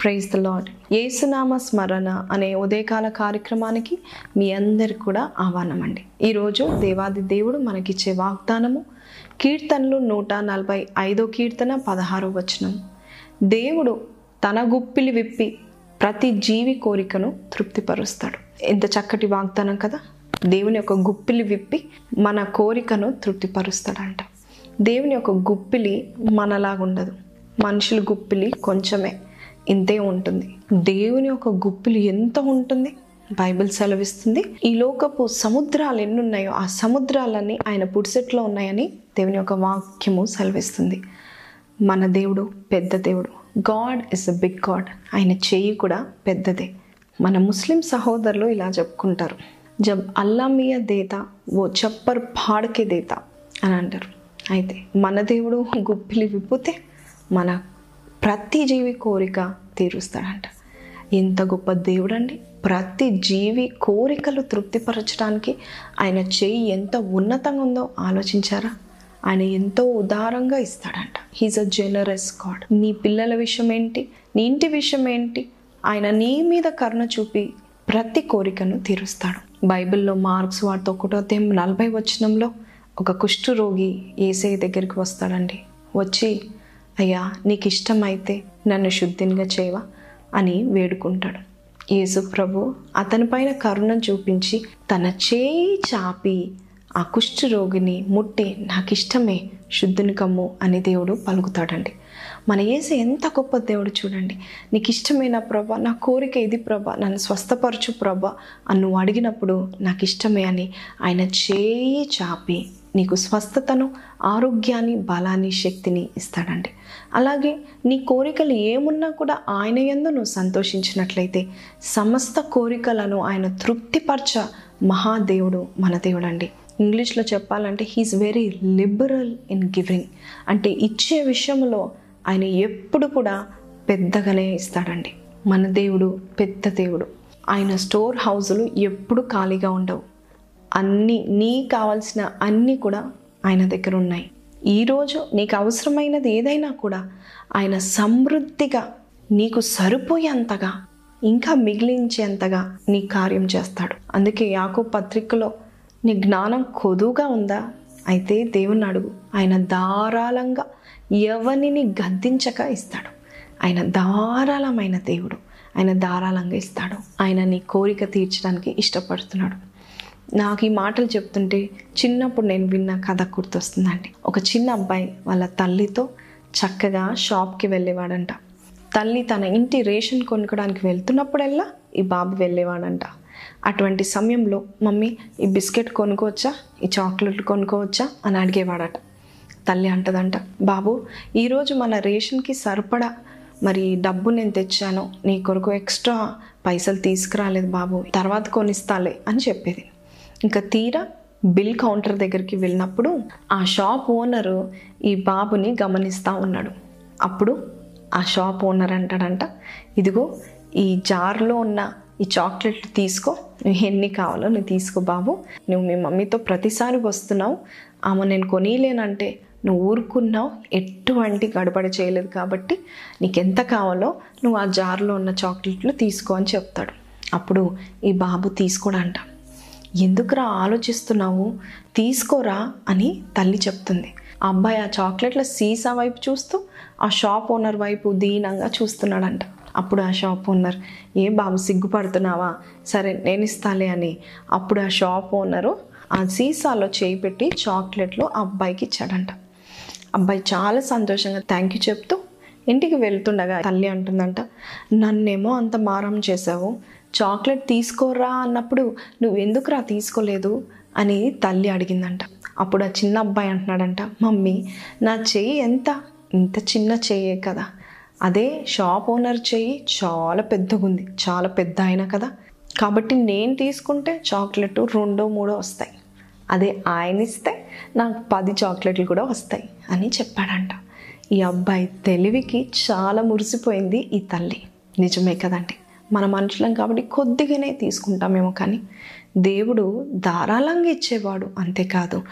Praise the lord ఏసునామ స్మరణ అనే ఉదయకాల కార్యక్రమానికి మీ అందరు కూడా ఆహ్వానం అండి ఈరోజు దేవాది దేవుడు మనకిచ్చే వాగ్దానము కీర్తనలు నూట నలభై ఐదో కీర్తన పదహారో వచనం. దేవుడు తన గుప్పిలి విప్పి ప్రతి జీవి కోరికను తృప్తిపరుస్తాడు. ఎంత చక్కటి వాగ్దానం కదా? దేవుని యొక్క గుప్పిలి విప్పి మన కోరికను తృప్తిపరుస్తాడంట. దేవుని యొక్క గుప్పిలి మనలాగా ఉండదు మనుషుల గుప్పిలి కొంచెమే. ఇంతే ఉంటుంది. దేవుని యొక్క గుప్పిలి ఎంత ఉంటుంది? బైబిల్ సెలవిస్తుంది. ఈ లోకపు సముద్రాలు ఎన్ని ఉన్నాయో ఆ సముద్రాలన్నీ ఆయన పుడిసెట్లో ఉన్నాయని దేవుని యొక్క వాక్యము సెలవిస్తుంది. మన దేవుడు పెద్ద దేవుడు. God is a big God. ఆయన చెయ్యి కూడా పెద్దదే. మన ముస్లిం సహోదరులు ఇలా చెప్పుకుంటారు. జబ్ అల్లా మియా దేత ఓ చప్పర్ పాడకే దేత అని అంటారు. అయితే మన దేవుడు గుప్పిలి విప్పితే మన ప్రతి జీవి కోరిక తీరుస్తాడంట. ఎంత గొప్ప దేవుడు అండి ప్రతి జీవి కోరికలు తృప్తిపరచడానికి ఆయన చేయి ఎంత ఉన్నతంగా ఉందో ఆలోచించారా? ఆయన ఎంతో ఉదారంగా ఇస్తాడంట. హీజ్ అ జెనరస్ గాడ్ నీ పిల్లల విషయం ఏంటి? నీ ఇంటి విషయం ఏంటి? ఆయన నీ మీద కరుణ చూపి ప్రతి కోరికను తీరుస్తాడు. బైబిల్లో మార్క్స్ వాడితో ఒకటో తేమ్ నలభై వచనంలో ఒక కుష్ఠు రోగి ఏసై దగ్గరికి వస్తాడండి. వచ్చి అయ్యా నీకు ఇష్టమైతే నన్ను శుద్ధినిగా చేయవా? అని వేడుకుంటాడు. యేసు ప్రభు అతనిపైన కరుణ చూపించి తన చేయి చాపి ఆ కుష్ఠరోగిని ముట్టి నాకు ఇష్టమే శుద్ధుని కమ్ము అని దేవుడు పలుకుతాడండి. మన ఏసు ఎంత గొప్ప దేవుడు చూడండి. నీకు ఇష్టమైన ప్రభ నా కోరిక ఇది ప్రభ నన్ను స్వస్థపరచు ప్రభ అని నువ్వు అడిగినప్పుడు నాకు ఇష్టమే అని ఆయన చేయి చాపి నీకు స్వస్థతను ఆరోగ్యాన్ని బలాన్ని శక్తిని ఇస్తాడండి. అలాగే నీ కోరికలు ఏమున్నా కూడా ఆయన ఎందు నువ్వు సంతోషించినట్లయితే సమస్త కోరికలను ఆయన తృప్తిపరచ మహాదేవుడు మన దేవుడు అండి ఇంగ్లీష్లో చెప్పాలంటే he is very liberal in giving అంటే ఇచ్చే విషయంలో ఆయన ఎప్పుడు కూడా పెద్దగానే ఇస్తాడండి. మన దేవుడు పెద్ద దేవుడు. ఆయన స్టోర్ హౌజులు ఎప్పుడు ఖాళీగా ఉండవు. అన్నీ నీ కావాల్సిన అన్నీ కూడా ఆయన దగ్గర ఉన్నాయి. ఈరోజు నీకు అవసరమైనది ఏదైనా కూడా ఆయన సమృద్ధిగా నీకు సరిపోయేంతగా ఇంకా మిగిలించేంతగా నీ కార్యం చేస్తాడు. అందుకే యాకో పత్రికలో నీ జ్ఞానం కొదువుగా ఉందా? అయితే దేవుని అడుగు. ఆయన ధారాళంగా ఎవరిని గద్దించక ఇస్తాడు. ఆయన ధారాళమైన దేవుడు. ఆయన ధారాళంగా ఇస్తాడు. ఆయన నీ కోరిక తీర్చడానికి ఇష్టపడుతున్నాడు. నాకు ఈ మాటలు చెప్తుంటే చిన్నప్పుడు నేను విన్న కథ గుర్తొస్తుందండి. ఒక చిన్న అబ్బాయి వాళ్ళ తల్లితో చక్కగా షాప్కి వెళ్ళేవాడంట. తల్లి తన ఇంటి రేషన్ కొనుక్కోడానికి వెళ్తున్నప్పుడల్లా ఈ బాబు వెళ్ళేవాడంట. అటువంటి సమయంలో మమ్మీ ఈ బిస్కెట్ కొనుక్కోవచ్చా? ఈ చాక్లెట్ కొనుక్కోవచ్చా? అని అడిగేవాడట. తల్లి అంటదంట బాబు ఈరోజు మన రేషన్కి సరిపడా మరి డబ్బు నేను తెచ్చాను. నీ కొరకు ఎక్స్ట్రా పైసలు తీసుకురాలేదు బాబు. తర్వాత కొనిస్తాలే అని చెప్పేది. ఇంకా తీరా బిల్ కౌంటర్ దగ్గరికి వెళ్ళినప్పుడు ఆ షాప్ ఓనరు ఈ బాబుని గమనిస్తూ ఉన్నాడు. అప్పుడు ఆ షాప్ ఓనర్ అంటాడంట ఇదిగో ఈ జార్లో ఉన్న ఈ చాక్లెట్లు తీసుకో. నువ్వు ఎన్ని కావాలో నువ్వు తీసుకో బాబు. నువ్వు మీ మమ్మీతో ప్రతిసారి వస్తున్నావు. ఆమె నేను కొనిలేనంటే నువ్వు ఊరుకున్నావు. ఎటువంటి గడబడ చేయలేదు కాబట్టి నీకు ఎంత కావాలో నువ్వు ఆ జార్లో ఉన్న చాక్లెట్లు తీసుకో అని చెప్తాడు. అప్పుడు ఈ బాబు తీసుకోడంట. ఎందుకురా ఆలోచిస్తున్నావు? తీసుకోరా అని తల్లి చెప్తుంది. ఆ అబ్బాయి ఆ చాక్లెట్ల సీసా వైపు చూస్తూ ఆ షాప్ ఓనర్ వైపు దీనంగా చూస్తున్నాడంట. అప్పుడు ఆ షాప్ ఓనర్ ఏ బాబు సిగ్గుపడుతున్నావా? సరే నేను ఇస్తాలే అని. అప్పుడు ఆ షాప్ ఓనరు ఆ సీసాలో చేయి పెట్టి చాక్లెట్లు అబ్బాయికి ఇచ్చాడంట. అబ్బాయి చాలా సంతోషంగా థ్యాంక్ యూ చెప్తూ ఇంటికి వెళ్తుండగా తల్లి అంటుందంట నన్నేమో అంత మారం చేసావు చాక్లెట్ తీసుకోరా అన్నప్పుడు నువ్వు ఎందుకురా తీసుకోలేదు అని తల్లి అడిగిందంట. అప్పుడు ఆ చిన్న అబ్బాయి అంటున్నాడంట మమ్మీ నా చెయ్యి ఎంత? ఇంత చిన్న చెయ్యే కదా. అదే షాప్ ఓనర్ చెయ్యి చాలా పెద్దగా ఉంది చాలా పెద్ద అయినా కదా. కాబట్టి నేను తీసుకుంటే చాక్లెట్ రెండో మూడో వస్తాయి. అదే ఆయన ఇస్తే నాకు పది చాక్లెట్లు కూడా వస్తాయి అని చెప్పాడంట. ఈ అబ్బాయి తెలివికి చాలా మురిసిపోయింది ఈ తల్లి. నిజమే కదండి. మన మనుషులం కాబట్టి కొద్దిగానే తీసుకుంటామేమో కానీ. దేవుడు ధారాళంగా ఇచ్చేవాడు అంతేకాదు.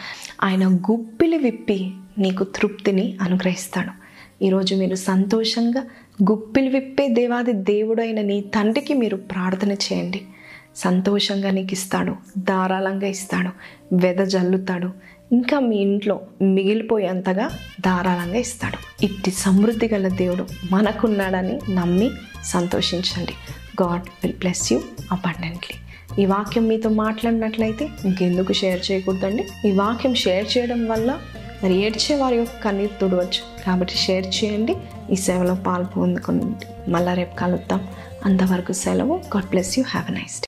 ఆయన గుప్పిలి విప్పి నీకు తృప్తిని అనుగ్రహిస్తాడు. ఈరోజు మీరు సంతోషంగా గుప్పిలు విప్పే దేవాది దేవుడైన నీ తండ్రికి మీరు ప్రార్థన చేయండి. సంతోషంగా నీకు ఇస్తాడు ధారాళంగా ఇస్తాడు వెద జల్లుతాడు ఇంకా మీ ఇంట్లో మిగిలిపోయేంతగా ధారాళంగా ఇస్తాడు. ఇట్టి సమృద్ధి గల దేవుడు మనకున్నాడని నమ్మి సంతోషించండి. God will bless you abundantly ఈ వాక్యం మీతో మాట్లాడినట్లయితే ఇంకెందుకు షేర్ చేయకూడదండి. ఈ వాక్యం షేర్ చేయడం వల్ల మరి ఏడ్చే వారి యొక్క కన్నీరు తుడవచ్చు. కాబట్టి షేర్ చేయండి. ఈ సేవలో పాల్పొందుకుని మళ్ళీ రేపు కలుద్దాం. అంతవరకు సెలవు. God bless you have a nice day